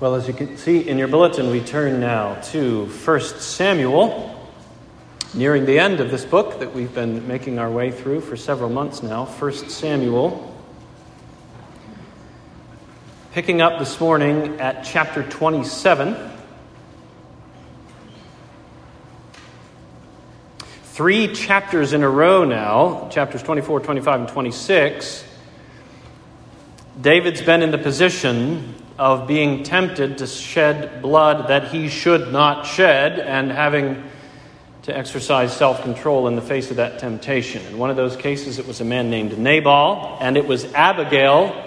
Well, as you can see in your bulletin, we turn now to 1 Samuel, nearing the end of this book that we've been making our way through for several months now. 1 Samuel. Picking up this morning at chapter 27. Three chapters in a row now, chapters 24, 25, and 26. David's been in the position of being tempted to shed blood that he should not shed and having to exercise self control in the face of that temptation. In one of those cases, it was a man named Nabal, and it was Abigail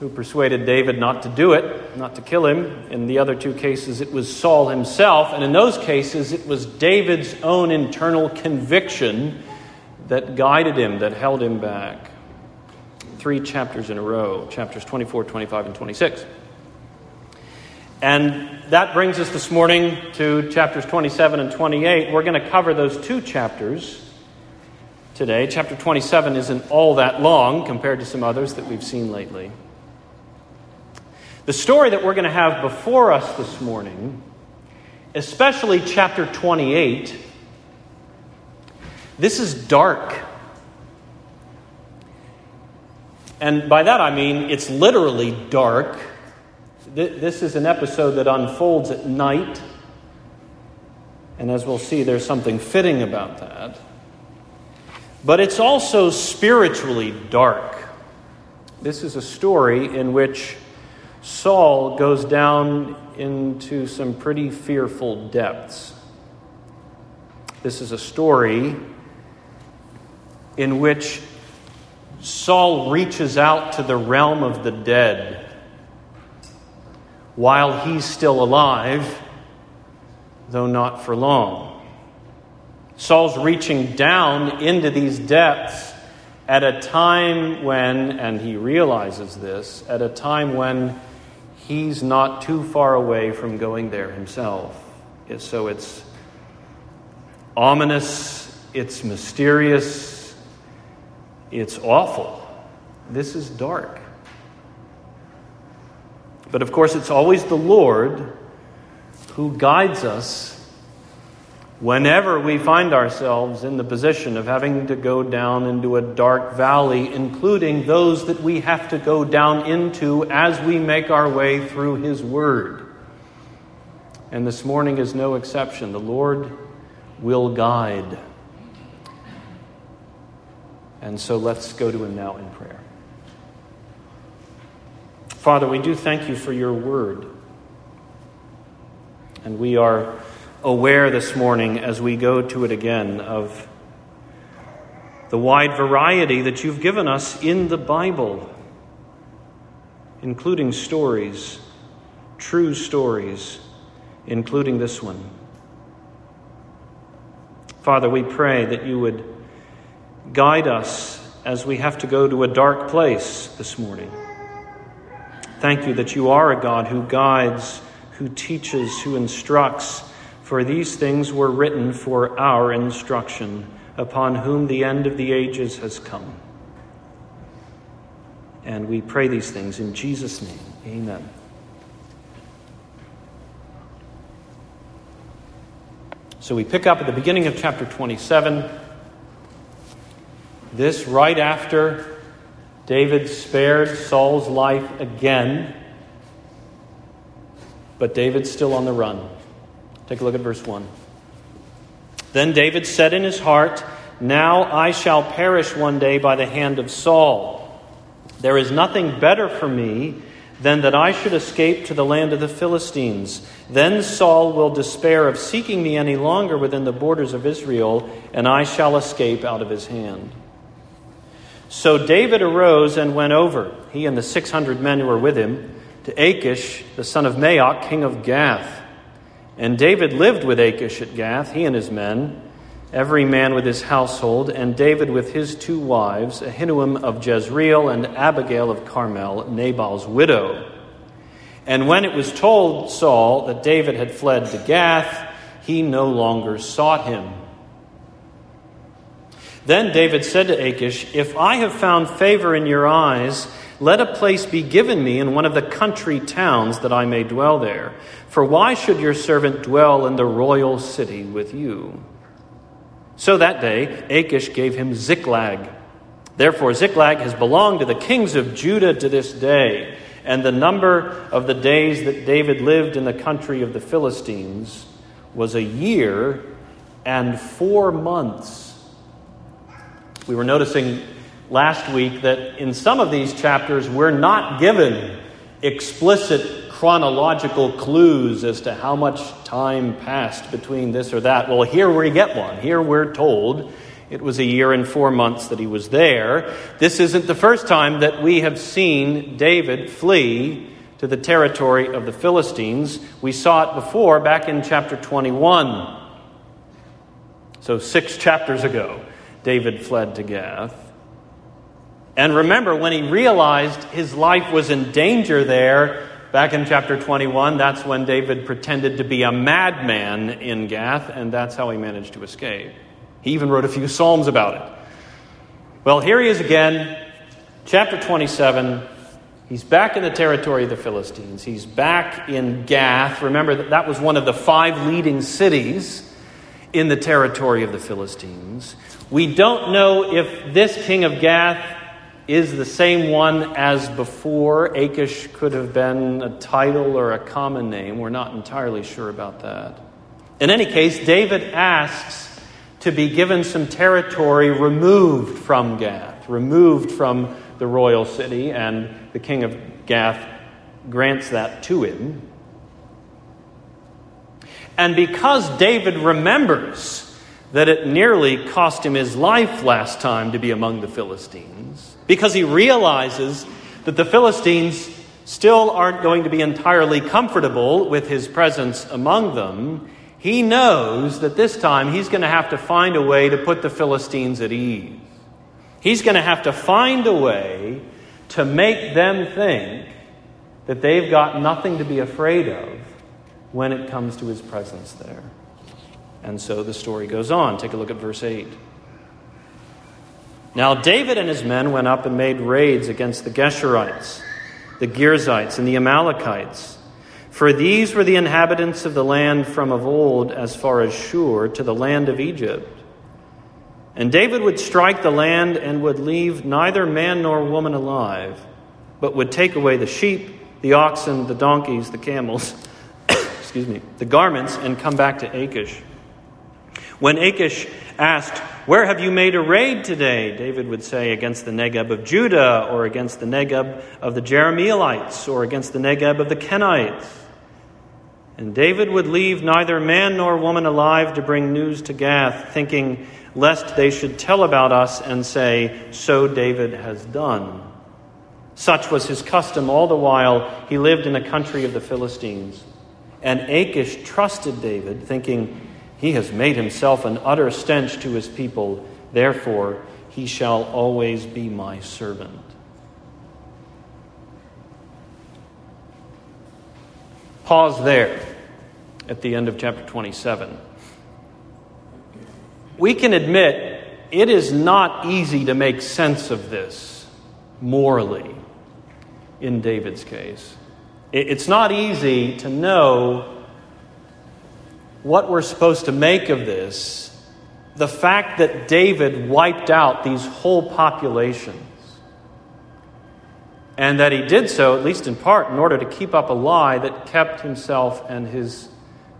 who persuaded David not to do it, not to kill him. In the other two cases, it was Saul himself, and in those cases, it was David's own internal conviction that guided him, that held him back three chapters in a row chapters 24, 25, and 26. And that brings us this morning to chapters 27 and 28. We're going to cover those two chapters today. Chapter 27 isn't all that long compared to some others that we've seen lately. The story that we're going to have before us this morning, especially chapter 28, this is dark. And by that I mean it's literally dark. This is an episode that unfolds at night. And as we'll see, there's something fitting about that. But it's also spiritually dark. This is a story in which Saul goes down into some pretty fearful depths. This is a story in which Saul reaches out to the realm of the dead while he's still alive, though not for long. Saul's reaching down into these depths at a time when, and he realizes this, at a time when he's not too far away from going there himself. So it's ominous, it's mysterious, it's awful. This is dark. But of course, it's always the Lord who guides us whenever we find ourselves in the position of having to go down into a dark valley, including those that we have to go down into as we make our way through His Word. And this morning is no exception. The Lord will guide. And so let's go to him now in prayer. Father, we do thank you for your word. And we are aware this morning as we go to it again of the wide variety that you've given us in the Bible, including stories, true stories, including this one. Father, we pray that you would Guide us as we have to go to a dark place this morning. Thank you that you are a God who guides, who teaches, who instructs, for these things were written for our instruction, upon whom the end of the ages has come. And we pray these things in Jesus' name. Amen. So we pick up at the beginning of chapter 27. This right after David spared Saul's life again, but David's still on the run. Take a look at verse 1. Then David said in his heart, Now I shall perish one day by the hand of Saul. There is nothing better for me than that I should escape to the land of the Philistines. Then Saul will despair of seeking me any longer within the borders of Israel, and I shall escape out of his hand. So David arose and went over, he and the 600 men who were with him, to Achish, the son of Maoch, king of Gath. And David lived with Achish at Gath, he and his men, every man with his household, and David with his two wives, Ahinoam of Jezreel and Abigail of Carmel, Nabal's widow. And when it was told Saul that David had fled to Gath, he no longer sought him. Then David said to Achish, If I have found favor in your eyes, let a place be given me in one of the country towns that I may dwell there. For why should your servant dwell in the royal city with you? So that day, Achish gave him Ziklag. Therefore, Ziklag has belonged to the kings of Judah to this day. And the number of the days that David lived in the country of the Philistines was a year and four months. We were noticing last week that in some of these chapters, we're not given explicit chronological clues as to how much time passed between this or that. Well, here we get one. Here we're told it was a year and four months that he was there. This isn't the first time that we have seen David flee to the territory of the Philistines. We saw it before back in chapter 21. So, six chapters ago, David fled to Gath. And remember, when he realized his life was in danger there, back in chapter 21, that's when David pretended to be a madman in Gath, and that's how he managed to escape. He even wrote a few Psalms about it. Well, here he is again, chapter 27. He's back in the territory of the Philistines. He's back in Gath. Remember that that was one of the five leading cities in the territory of the Philistines. We don't know if this king of Gath is the same one as before. Achish could have been a title or a common name. We're not entirely sure about that. In any case, David asks to be given some territory removed from Gath, removed from the royal city, and the king of Gath grants that to him. And because David remembers that it nearly cost him his life last time to be among the Philistines, because he realizes that the Philistines still aren't going to be entirely comfortable with his presence among them, he knows that this time he's going to have to find a way to put the Philistines at ease. He's going to have to find a way to make them think that they've got nothing to be afraid of when it comes to his presence there. And so the story goes on. Take a look at verse 8. Now David and his men went up and made raids against the Geshurites, the Girzites, and the Amalekites for these were the inhabitants of the land from of old, as far as Shur, to the land of Egypt. And David would strike the land and would leave neither man nor woman alive, but would take away the sheep, the oxen, the donkeys, the camels, excuse me, the garments, and come back to Achish. When Achish asked, Where have you made a raid today? David would say, Against the Negeb of Judah, or against the Negeb of the Jerahmeelites, or against the Negeb of the Kenites. And David would leave neither man nor woman alive to bring news to Gath, thinking lest they should tell about us and say, So David has done. Such was his custom all the while he lived in the country of the Philistines. And Achish trusted David, thinking, He has made himself an utter stench to his people, therefore he shall always be my servant. Pause there at the end of chapter 27. We can admit it is not easy to make sense of this morally in David's case. It's not easy to know what we're supposed to make of this. The fact that David wiped out these whole populations and that he did so, at least in part, in order to keep up a lie that kept himself and his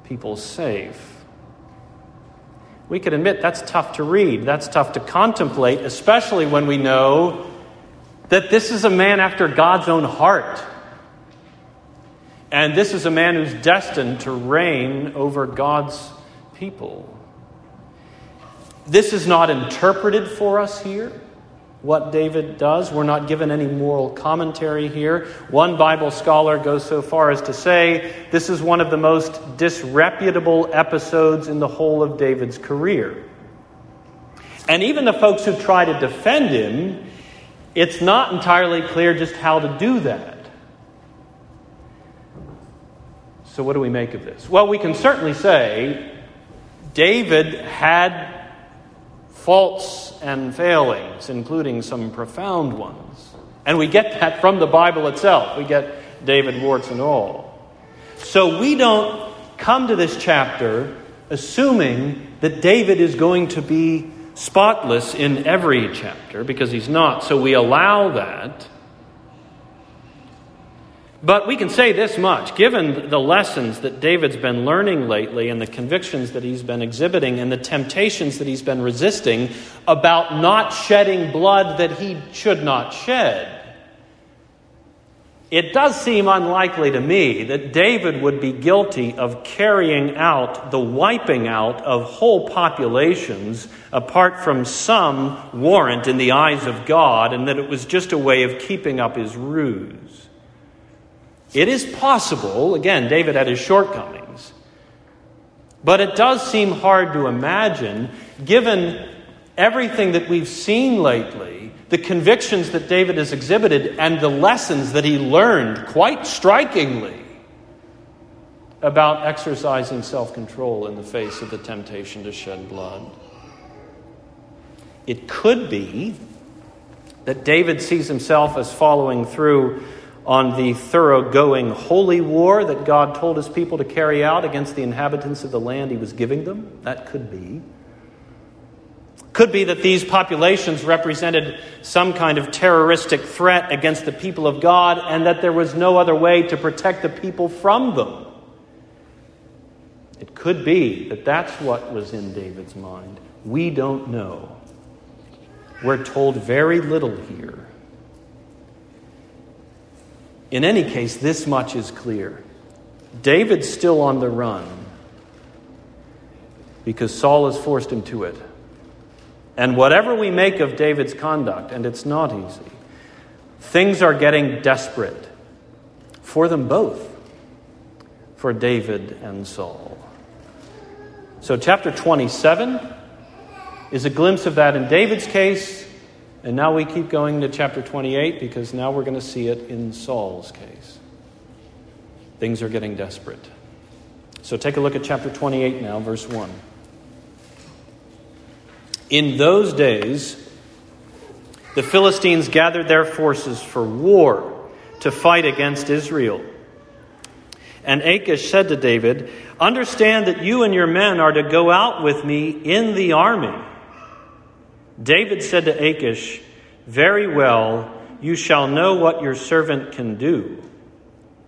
people safe. We could admit that's tough to read, that's tough to contemplate, especially when we know that this is a man after God's own heart. And this is a man who's destined to reign over God's people. This is not interpreted for us here what David does. We're not given any moral commentary here. One Bible scholar goes so far as to say this is one of the most disreputable episodes in the whole of David's career. And even the folks who try to defend him, it's not entirely clear just how to do that. So, what do we make of this? Well, we can certainly say David had faults and failings, including some profound ones. And we get that from the Bible itself. We get David warts and all. So we don't come to this chapter assuming that David is going to be spotless in every chapter because he's not. So we allow that. But we can say this much given the lessons that David's been learning lately and the convictions that he's been exhibiting and the temptations that he's been resisting about not shedding blood that he should not shed. It does seem unlikely to me that David would be guilty of carrying out the wiping out of whole populations apart from some warrant in the eyes of God, and that it was just a way of keeping up his ruse. It is possible, again, David had his shortcomings, but it does seem hard to imagine, given everything that we've seen lately, the convictions that David has exhibited, and the lessons that he learned quite strikingly about exercising self control in the face of the temptation to shed blood. It could be that David sees himself as following through on the thoroughgoing holy war that God told his people to carry out against the inhabitants of the land he was giving them. That could be. Could be that these populations represented some kind of terroristic threat against the people of God and that there was no other way to protect the people from them. It could be that that's what was in David's mind. We don't know. We're told very little here. In any case, this much is clear David's still on the run because Saul has forced him to it. And whatever we make of David's conduct, and it's not easy, things are getting desperate for them both, for David and Saul. So, chapter 27 is a glimpse of that in David's case. And now we keep going to chapter 28 because now we're going to see it in Saul's case. Things are getting desperate. So take a look at chapter 28 now, verse 1. In those days, the Philistines gathered their forces for war to fight against Israel. And Achish said to David, Understand that you and your men are to go out with me in the army. David said to Achish, Very well, you shall know what your servant can do.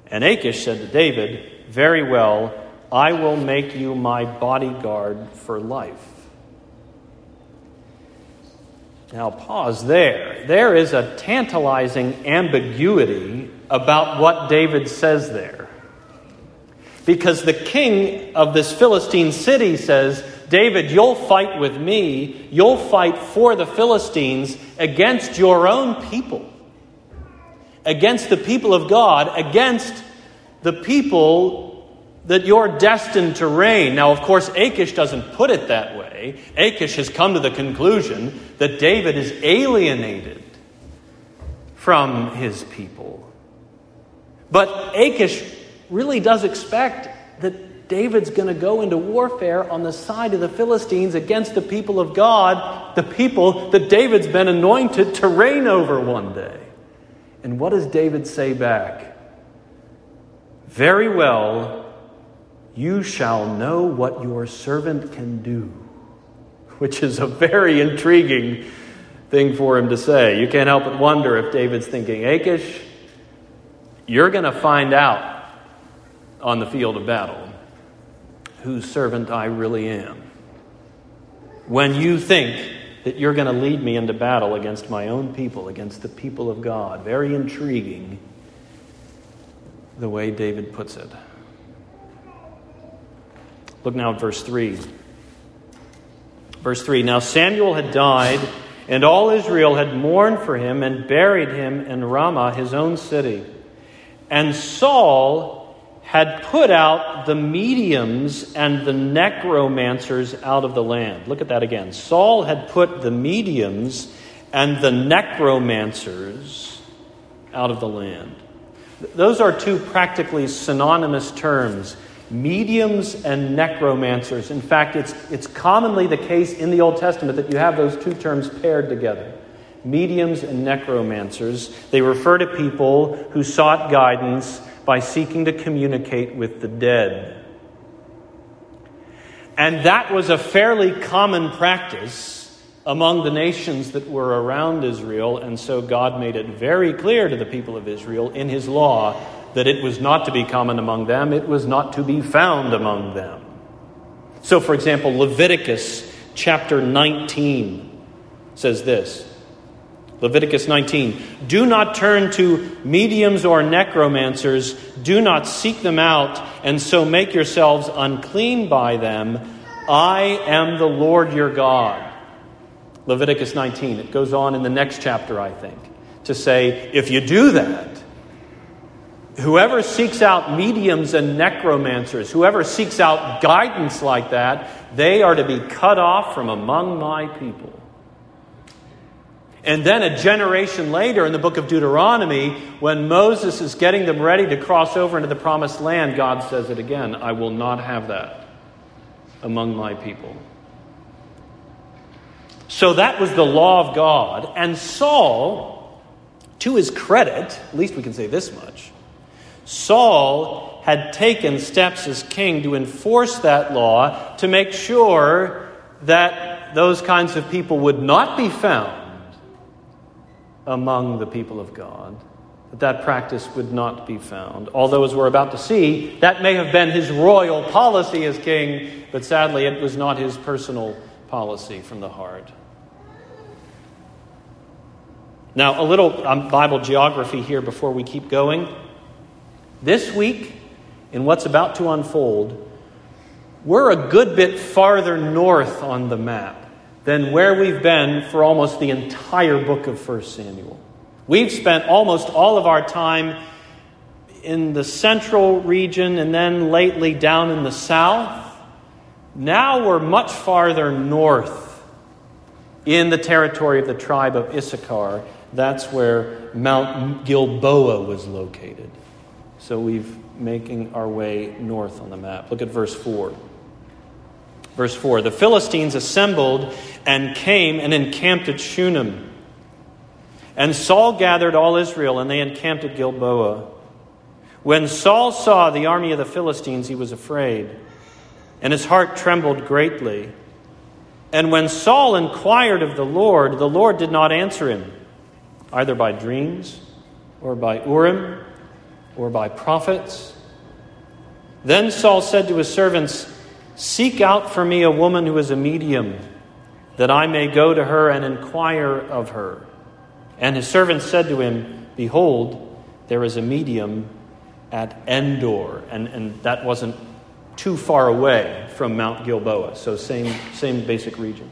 And Achish said to David, Very well, I will make you my bodyguard for life. Now, pause there. There is a tantalizing ambiguity about what David says there. Because the king of this Philistine city says, David, you'll fight with me. You'll fight for the Philistines against your own people, against the people of God, against the people that you're destined to reign. Now, of course, Achish doesn't put it that way. Achish has come to the conclusion that David is alienated from his people. But Achish really does expect that David's going to go into warfare on the side of the Philistines against the people of God, the people that David's been anointed to reign over one day. And what does David say back? Very well, you shall know what your servant can do, which is a very intriguing thing for him to say. You can't help but wonder if David's thinking, Achish, you're going to find out on the field of battle whose servant I really am. When you think that you're going to lead me into battle against my own people, against the people of God. Very intriguing the way David puts it. Look now at verse 3. Verse 3 Now Samuel had died, and all Israel had mourned for him and buried him in Ramah, his own city. And Saul had put out the mediums and the necromancers out of the land. Look at that again. Saul had put the mediums and the necromancers out of the land. Those are two practically synonymous terms mediums and necromancers. In fact, it's, it's commonly the case in the Old Testament that you have those two terms paired together mediums and necromancers. They refer to people who sought guidance by seeking to communicate with the dead. And that was a fairly common practice among the nations that were around Israel, and so God made it very clear to the people of Israel in His law that it was not to be common among them, it was not to be found among them. So, for example, Leviticus chapter 19 says this Leviticus 19 Do not turn to mediums or necromancers, do not seek them out, and so make yourselves unclean by them. I am the Lord your God. Leviticus 19. It goes on in the next chapter, I think, to say if you do that, whoever seeks out mediums and necromancers, whoever seeks out guidance like that, they are to be cut off from among my people. And then a generation later in the book of Deuteronomy, when Moses is getting them ready to cross over into the promised land, God says it again I will not have that among my people. So that was the law of God. And Saul, to his credit, at least we can say this much, Saul had taken steps as king to enforce that law to make sure that those kinds of people would not be found among the people of God. That that practice would not be found. Although, as we're about to see, that may have been his royal policy as king, but sadly it was not his personal policy from the heart. Now, a little um, Bible geography here before we keep going. This week, in what's about to unfold, we're a good bit farther north on the map than where we've been for almost the entire book of 1 Samuel. We've spent almost all of our time in the central region and then lately down in the south. Now we're much farther north in the territory of the tribe of Issachar that's where Mount Gilboa was located. So we've making our way north on the map. Look at verse 4. Verse 4 The Philistines assembled and came and encamped at Shunem. And Saul gathered all Israel, and they encamped at Gilboa. When Saul saw the army of the Philistines, he was afraid, and his heart trembled greatly. And when Saul inquired of the Lord, the Lord did not answer him either by dreams or by Urim or by prophets. Then Saul said to his servants, Seek out for me a woman who is a medium, that I may go to her and inquire of her. And his servants said to him, Behold, there is a medium at Endor. And, and that wasn't too far away from Mount Gilboa, so same, same basic region.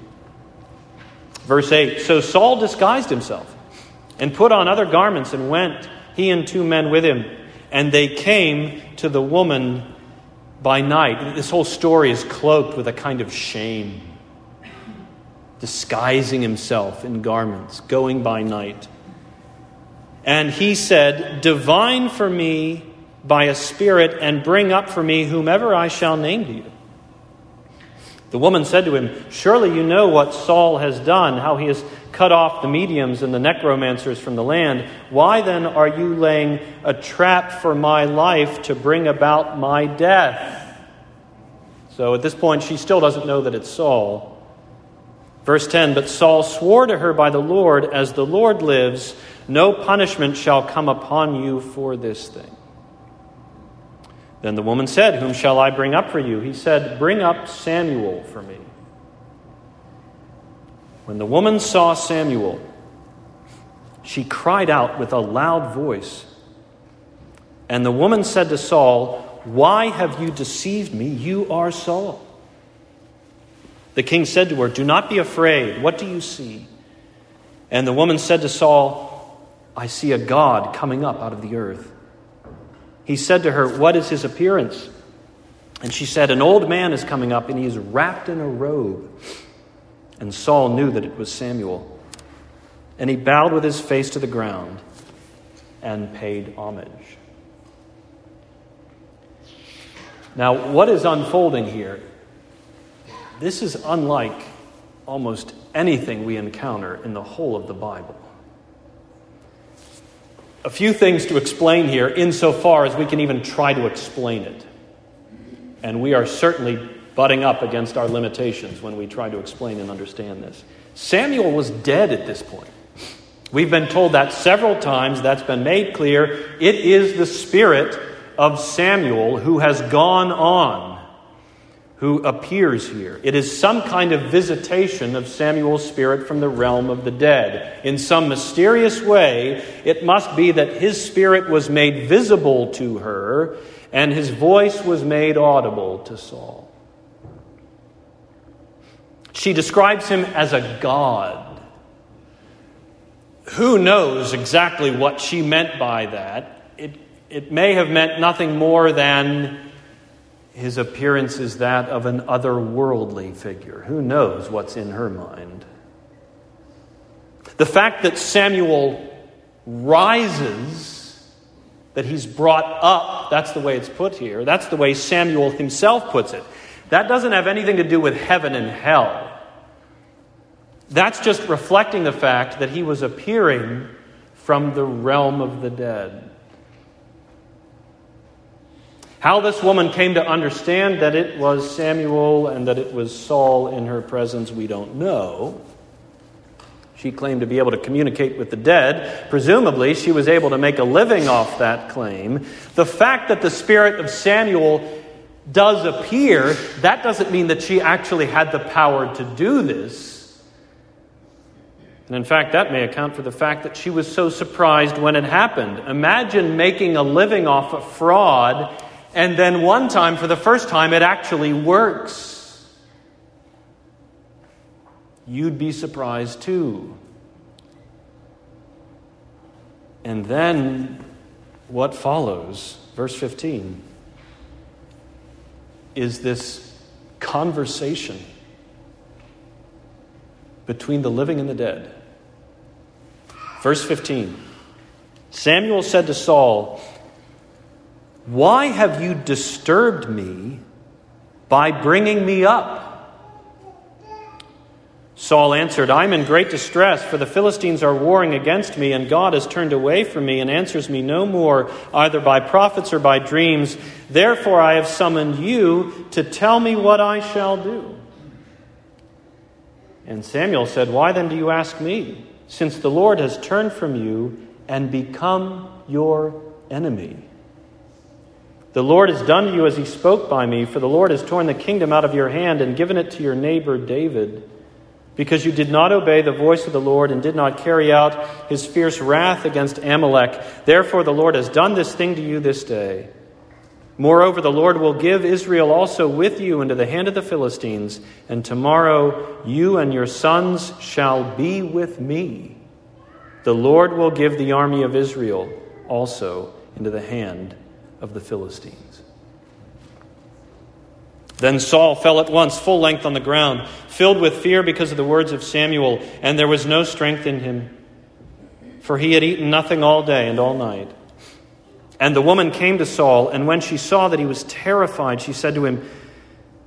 Verse 8 So Saul disguised himself and put on other garments and went, he and two men with him. And they came to the woman by night. This whole story is cloaked with a kind of shame, disguising himself in garments, going by night. And he said, Divine for me by a spirit, and bring up for me whomever I shall name to you. The woman said to him, Surely you know what Saul has done, how he has cut off the mediums and the necromancers from the land. Why then are you laying a trap for my life to bring about my death? So at this point, she still doesn't know that it's Saul. Verse 10 But Saul swore to her by the Lord, As the Lord lives, no punishment shall come upon you for this thing. Then the woman said, Whom shall I bring up for you? He said, Bring up Samuel for me. When the woman saw Samuel, she cried out with a loud voice. And the woman said to Saul, Why have you deceived me? You are Saul. The king said to her, Do not be afraid. What do you see? And the woman said to Saul, I see a God coming up out of the earth. He said to her, What is his appearance? And she said, An old man is coming up, and he is wrapped in a robe. And Saul knew that it was Samuel. And he bowed with his face to the ground and paid homage. Now, what is unfolding here? This is unlike almost anything we encounter in the whole of the Bible. A few things to explain here, insofar as we can even try to explain it. And we are certainly butting up against our limitations when we try to explain and understand this. Samuel was dead at this point. We've been told that several times, that's been made clear. It is the spirit of Samuel who has gone on, who appears here. It is some kind of visitation of Samuel's spirit from the realm of the dead. In some mysterious way, it must be that his spirit was made visible to her and his voice was made audible to Saul. She describes him as a god who knows exactly what she meant by that? It, it may have meant nothing more than his appearance is that of an otherworldly figure. Who knows what's in her mind? The fact that Samuel rises, that he's brought up, that's the way it's put here. That's the way Samuel himself puts it. That doesn't have anything to do with heaven and hell. That's just reflecting the fact that he was appearing from the realm of the dead. How this woman came to understand that it was Samuel and that it was Saul in her presence, we don't know. She claimed to be able to communicate with the dead. Presumably, she was able to make a living off that claim. The fact that the spirit of Samuel does appear, that doesn't mean that she actually had the power to do this. And in fact, that may account for the fact that she was so surprised when it happened. Imagine making a living off of fraud, and then one time, for the first time, it actually works. You'd be surprised too. And then what follows, verse 15, is this conversation between the living and the dead. Verse 15 Samuel said to Saul, Why have you disturbed me by bringing me up? Saul answered, I'm in great distress, for the Philistines are warring against me, and God has turned away from me and answers me no more, either by prophets or by dreams. Therefore, I have summoned you to tell me what I shall do. And Samuel said, Why then do you ask me? Since the Lord has turned from you and become your enemy. The Lord has done to you as he spoke by me, for the Lord has torn the kingdom out of your hand and given it to your neighbor David, because you did not obey the voice of the Lord and did not carry out his fierce wrath against Amalek. Therefore, the Lord has done this thing to you this day. Moreover, the Lord will give Israel also with you into the hand of the Philistines, and tomorrow you and your sons shall be with me. The Lord will give the army of Israel also into the hand of the Philistines. Then Saul fell at once full length on the ground, filled with fear because of the words of Samuel, and there was no strength in him, for he had eaten nothing all day and all night. And the woman came to Saul, and when she saw that he was terrified, she said to him,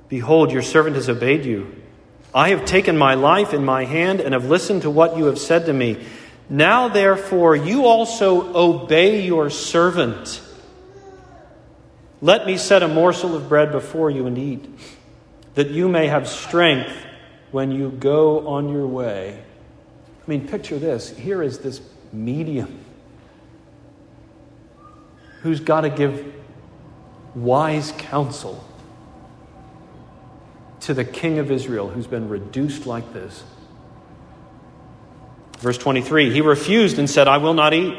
Behold, your servant has obeyed you. I have taken my life in my hand and have listened to what you have said to me. Now, therefore, you also obey your servant. Let me set a morsel of bread before you and eat, that you may have strength when you go on your way. I mean, picture this. Here is this medium who's got to give wise counsel to the king of Israel who's been reduced like this. Verse 23 He refused and said, I will not eat.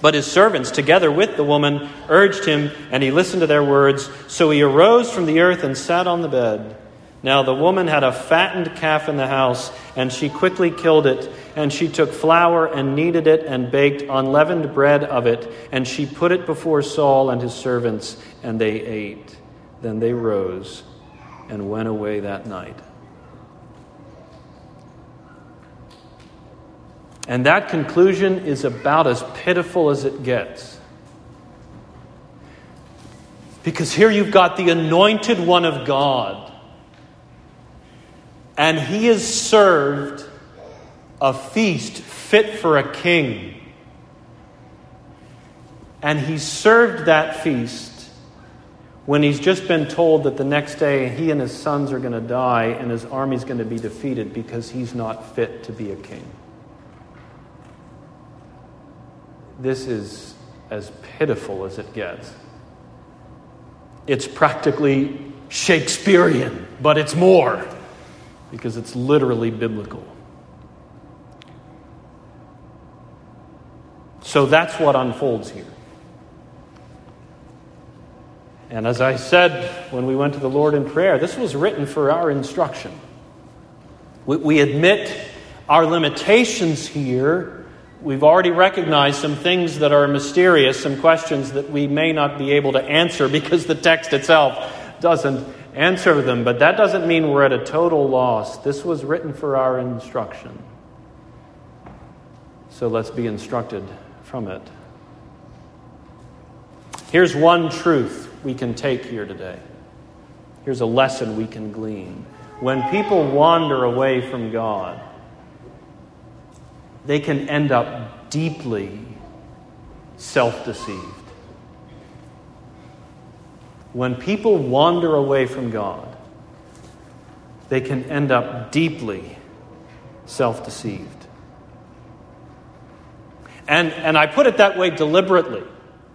But his servants, together with the woman, urged him, and he listened to their words. So he arose from the earth and sat on the bed. Now the woman had a fattened calf in the house, and she quickly killed it. And she took flour and kneaded it and baked unleavened bread of it. And she put it before Saul and his servants, and they ate. Then they rose and went away that night. And that conclusion is about as pitiful as it gets. Because here you've got the anointed one of God and he is served a feast fit for a king. And he served that feast when he's just been told that the next day he and his sons are going to die and his army's going to be defeated because he's not fit to be a king. This is as pitiful as it gets. It's practically Shakespearean, but it's more because it's literally biblical. So that's what unfolds here. And as I said when we went to the Lord in prayer, this was written for our instruction. We, we admit our limitations here. We've already recognized some things that are mysterious, some questions that we may not be able to answer because the text itself doesn't answer them. But that doesn't mean we're at a total loss. This was written for our instruction. So let's be instructed from it. Here's one truth we can take here today. Here's a lesson we can glean. When people wander away from God, they can end up deeply self deceived. When people wander away from God, they can end up deeply self deceived. And, and I put it that way deliberately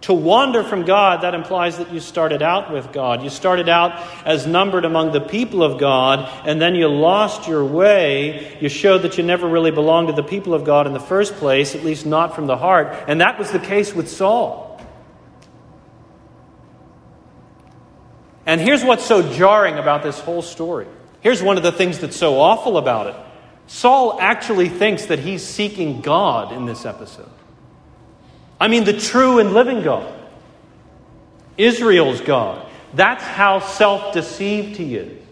to wander from God, that implies that you started out with God. You started out as numbered among the people of God, and then you lost your way. You showed that you never really belonged to the people of God in the first place, at least not from the heart. And that was the case with Saul. And here's what's so jarring about this whole story. Here's one of the things that's so awful about it Saul actually thinks that he's seeking God in this episode. I mean, the true and living God, Israel's God. That's how self deceived he is.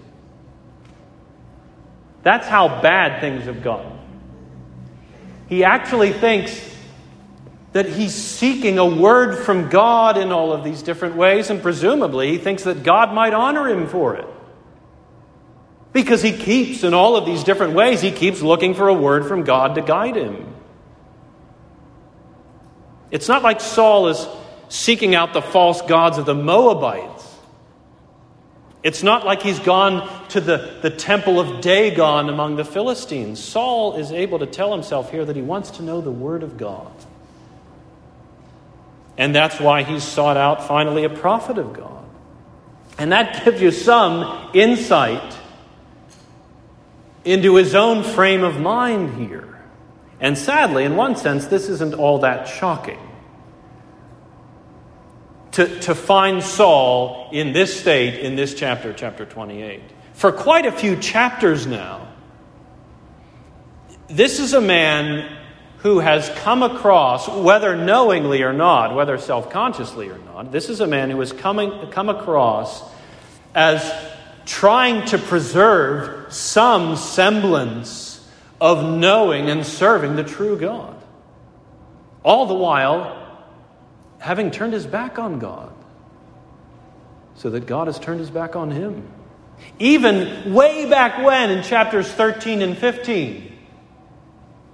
That's how bad things have gotten. He actually thinks that he's seeking a word from God in all of these different ways, and presumably he thinks that God might honor him for it. Because he keeps, in all of these different ways, he keeps looking for a word from God to guide him. It's not like Saul is seeking out the false gods of the Moabites. It's not like he's gone to the, the temple of Dagon among the Philistines. Saul is able to tell himself here that he wants to know the Word of God. And that's why he's sought out finally a prophet of God. And that gives you some insight into his own frame of mind here. And sadly, in one sense, this isn't all that shocking. To, to find Saul in this state in this chapter, chapter 28. For quite a few chapters now, this is a man who has come across, whether knowingly or not, whether self consciously or not, this is a man who has coming, come across as trying to preserve some semblance of knowing and serving the true God. All the while having turned his back on God, so that God has turned his back on him. Even way back when, in chapters 13 and 15,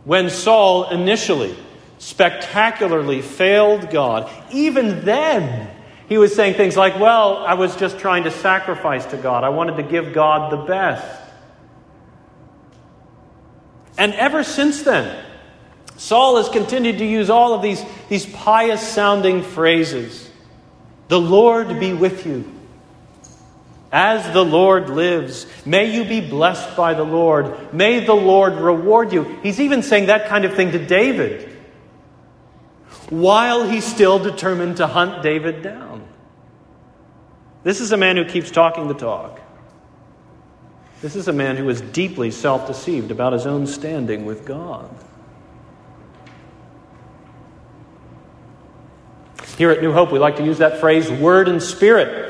when Saul initially spectacularly failed God, even then, he was saying things like, Well, I was just trying to sacrifice to God. I wanted to give God the best. And ever since then, Saul has continued to use all of these, these pious sounding phrases. The Lord be with you. As the Lord lives, may you be blessed by the Lord. May the Lord reward you. He's even saying that kind of thing to David while he's still determined to hunt David down. This is a man who keeps talking the talk. This is a man who is deeply self deceived about his own standing with God. Here at New Hope, we like to use that phrase, word and spirit.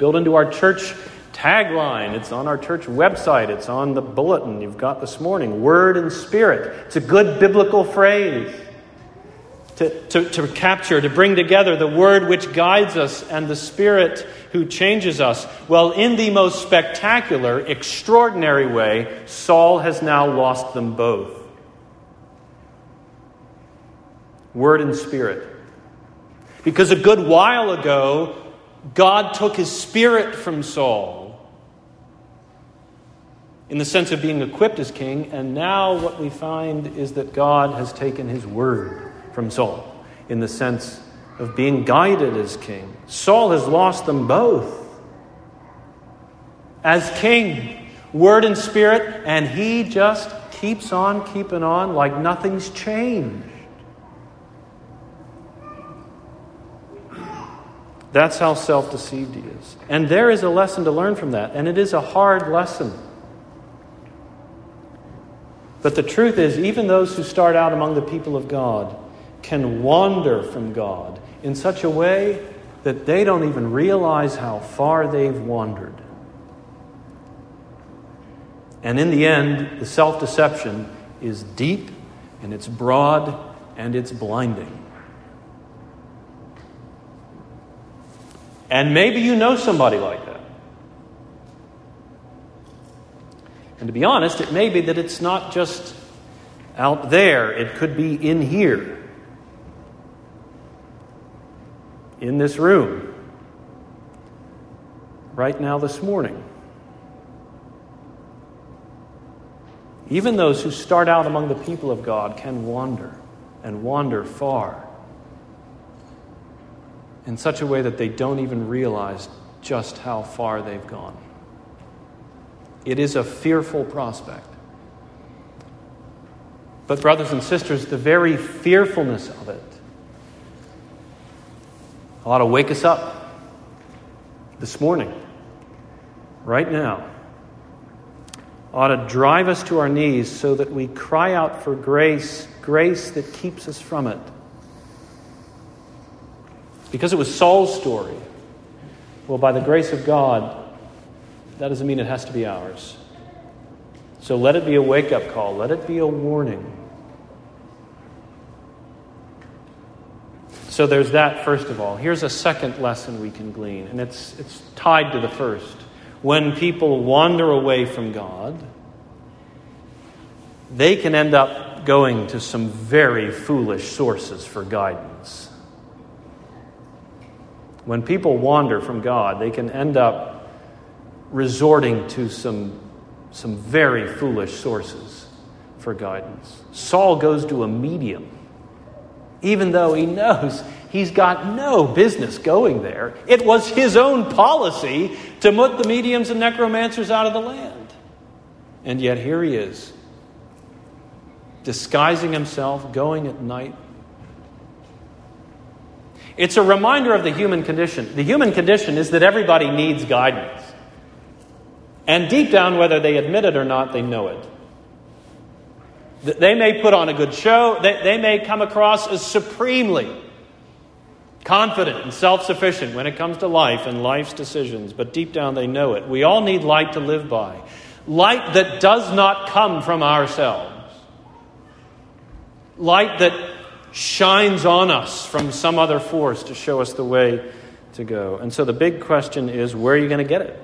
Built into our church tagline. It's on our church website. It's on the bulletin you've got this morning. Word and spirit. It's a good biblical phrase to, to, to capture, to bring together the Word which guides us and the Spirit who changes us. Well, in the most spectacular, extraordinary way, Saul has now lost them both. Word and Spirit. Because a good while ago, God took his spirit from Saul in the sense of being equipped as king, and now what we find is that God has taken his word from Saul in the sense of being guided as king. Saul has lost them both. As king, word and spirit, and he just keeps on keeping on like nothing's changed. That's how self deceived he is. And there is a lesson to learn from that, and it is a hard lesson. But the truth is, even those who start out among the people of God can wander from God in such a way that they don't even realize how far they've wandered. And in the end, the self deception is deep and it's broad and it's blinding. And maybe you know somebody like that. And to be honest, it may be that it's not just out there, it could be in here, in this room, right now this morning. Even those who start out among the people of God can wander and wander far in such a way that they don't even realize just how far they've gone. It is a fearful prospect. But, brothers and sisters, the very fearfulness of it ought to wake us up this morning, right now, ought to drive us to our knees so that we cry out for grace, grace that keeps us from it. Because it was Saul's story. Well, by the grace of God, that doesn't mean it has to be ours. So let it be a wake up call, let it be a warning. So there's that, first of all. Here's a second lesson we can glean, and it's, it's tied to the first. When people wander away from God, they can end up going to some very foolish sources for guidance. When people wander from God, they can end up resorting to some, some very foolish sources for guidance. Saul goes to a medium, even though he knows he's got no business going there. It was his own policy to put the mediums and necromancers out of the land. And yet here he is, disguising himself, going at night it's a reminder of the human condition. The human condition is that everybody needs guidance. And deep down, whether they admit it or not, they know it. They may put on a good show, they, may come across as supremely confident and self sufficient when it comes to life and life's decisions, but deep down they know it. We all need light to live by. Light that does not come from ourselves. Light that shines on us from some other force to show us the way to go. And so the big question is where are you going to get it?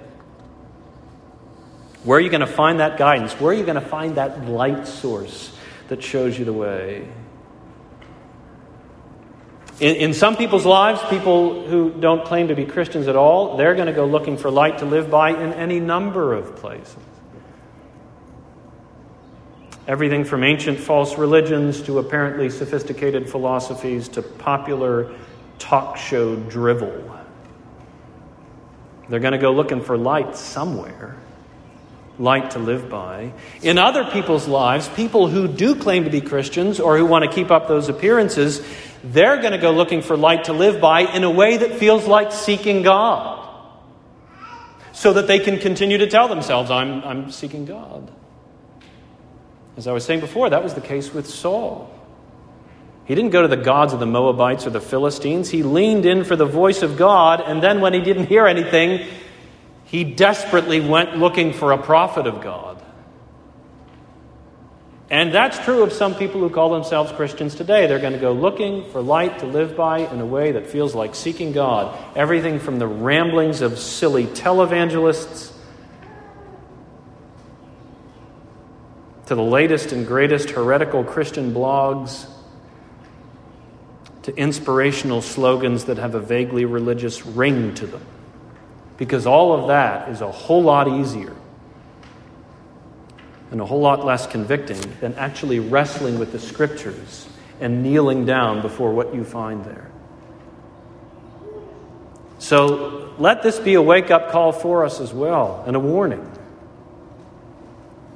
Where are you going to find that guidance? Where are you going to find that light source that shows you the way? In, in, some people's lives, people who don't claim to be Christians at all, they're going to go looking for light to live by in any number of places. Everything from ancient false religions to apparently sophisticated philosophies to popular talk show drivel. They're going to go looking for light somewhere, light to live by. In other people's lives, people who do claim to be Christians or who want to keep up those appearances, they're going to go looking for light to live by in a way that feels like seeking God. So that they can continue to tell themselves, I'm, I'm seeking God. As I was saying before, that was the case with Saul. He didn't go to the gods of the Moabites or the Philistines. He leaned in for the voice of God, and then when he didn't hear anything, he desperately went looking for a prophet of God. And that's true of some people who call themselves Christians today. They're going to go looking for light to live by in a way that feels like seeking God. Everything from the ramblings of silly televangelists to the latest and greatest heretical Christian blogs to inspirational slogans that have a vaguely religious ring to them. Because all of that is a whole lot easier and a whole lot less convicting than actually wrestling with the scriptures and kneeling down before what you find there. So let this be a wake up call for us as well and a warning.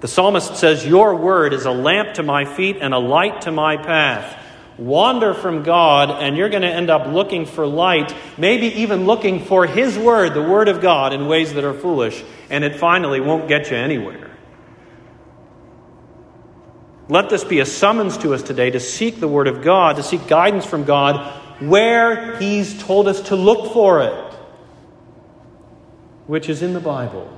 The psalmist says, Your word is a lamp to my feet and a light to my path. Wander from God, and you're going to end up looking for light, maybe even looking for His word, the word of God, in ways that are foolish, and it finally won't get you anywhere. Let this be a summons to us today to seek the Word of God, to seek guidance from God where He's told us to look for it, which is in the Bible,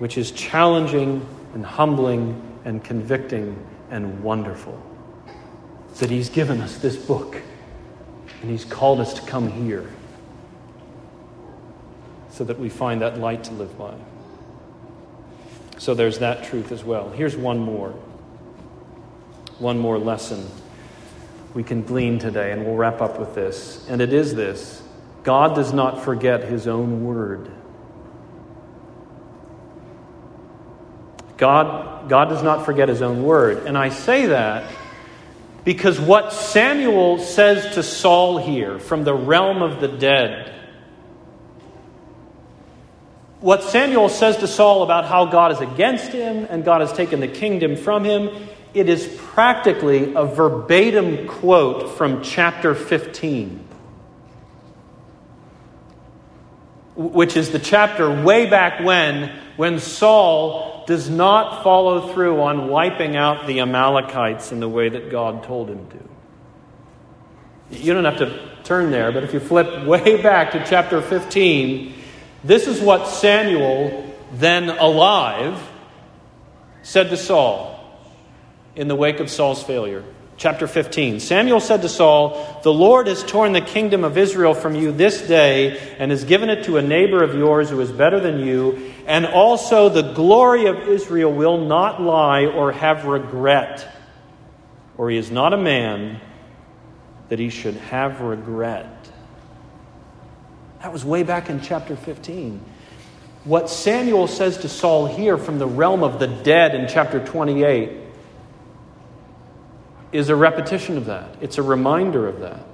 which is challenging and humbling and convicting and wonderful. That He's given us this book and He's called us to come here so that we find that light to live by. So there's that truth as well. Here's one more. One more lesson we can glean today, and we'll wrap up with this. And it is this God does not forget his own word. God, God does not forget his own word. And I say that because what Samuel says to Saul here from the realm of the dead what Samuel says to Saul about how God is against him and God has taken the kingdom from him, it is practically a verbatim quote from chapter 15, which is the chapter way back when, when Saul does not follow through on wiping out the Amalekites in the way that God told him to. You don't have to turn there, but if you flip way back to chapter 15, this is what Samuel, then alive, said to Saul in the wake of Saul's failure. Chapter 15. Samuel said to Saul, The Lord has torn the kingdom of Israel from you this day and has given it to a neighbor of yours who is better than you. And also, the glory of Israel will not lie or have regret. For he is not a man that he should have regret. That was way back in chapter 15. What Samuel says to Saul here from the realm of the dead in chapter 28 is a repetition of that. It's a reminder of that.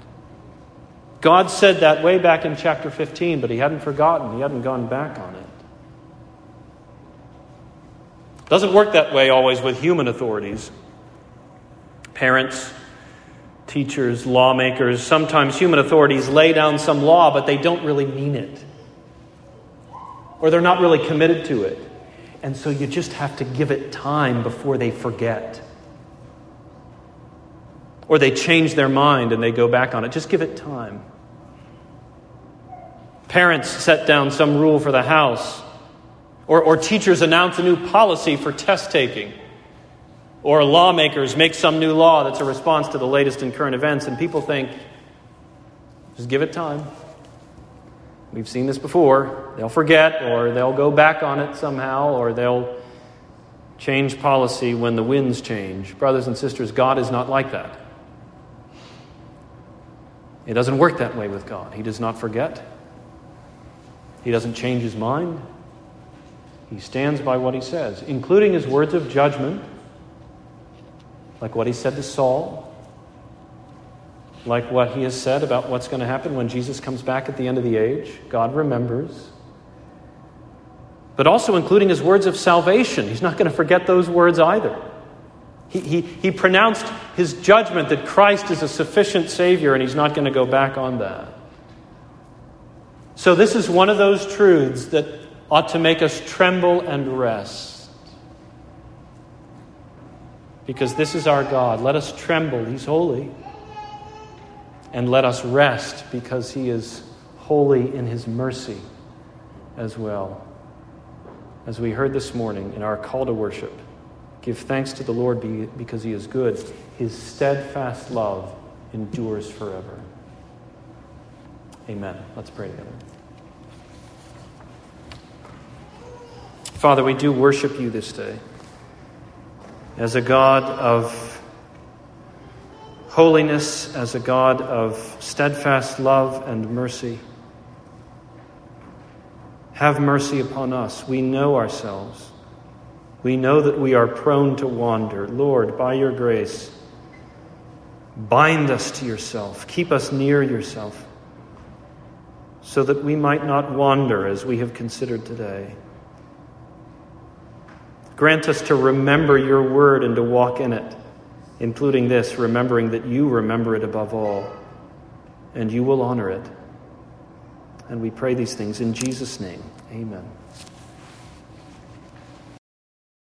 God said that way back in chapter 15, but he hadn't forgotten, he hadn't gone back on it. Doesn't work that way always with human authorities. Parents, teachers, lawmakers, sometimes human authorities lay down some law, but they don't really mean it. Or they're not really committed to it. And so you just have to give it time before they forget. Or they change their mind and they go back on it. Just give it time. Parents set down some rule for the house, or, or teachers announce a new policy for test taking or lawmakers make some new law that's a response to the latest and current events, and people think, just give it time. We've seen this before. They'll forget, or they'll go back on it somehow, or they'll change policy when the winds change. Brothers and sisters, God is not like that. It doesn't work that way with God. He does not forget, He doesn't change His mind. He stands by what He says, including His words of judgment like what he said to Saul, like what he has said about what's going to happen when Jesus comes back at the end of the age. God remembers. But also including his words of salvation. He's not going to forget those words either. He, he, he pronounced his judgment that Christ is a sufficient Savior, and he's not going to go back on that. So, this is one of those truths that ought to make us tremble and rest because this is our God. Let us tremble, He's holy. And let us rest because He is holy in His mercy as well. As we heard this morning in our call to worship, Give thanks to the Lord because he is good. His steadfast love endures forever. Amen. Let's pray together. Father, we do worship you this day as a God of holiness, as a God of steadfast love and mercy. Have mercy upon us. We know ourselves. We know that we are prone to wander. Lord, by your grace, bind us to yourself. Keep us near yourself so that we might not wander as we have considered today. Grant us to remember your word and to walk in it, including this, remembering that you remember it above all, and you will honor it. And we pray these things in Jesus' name. Amen.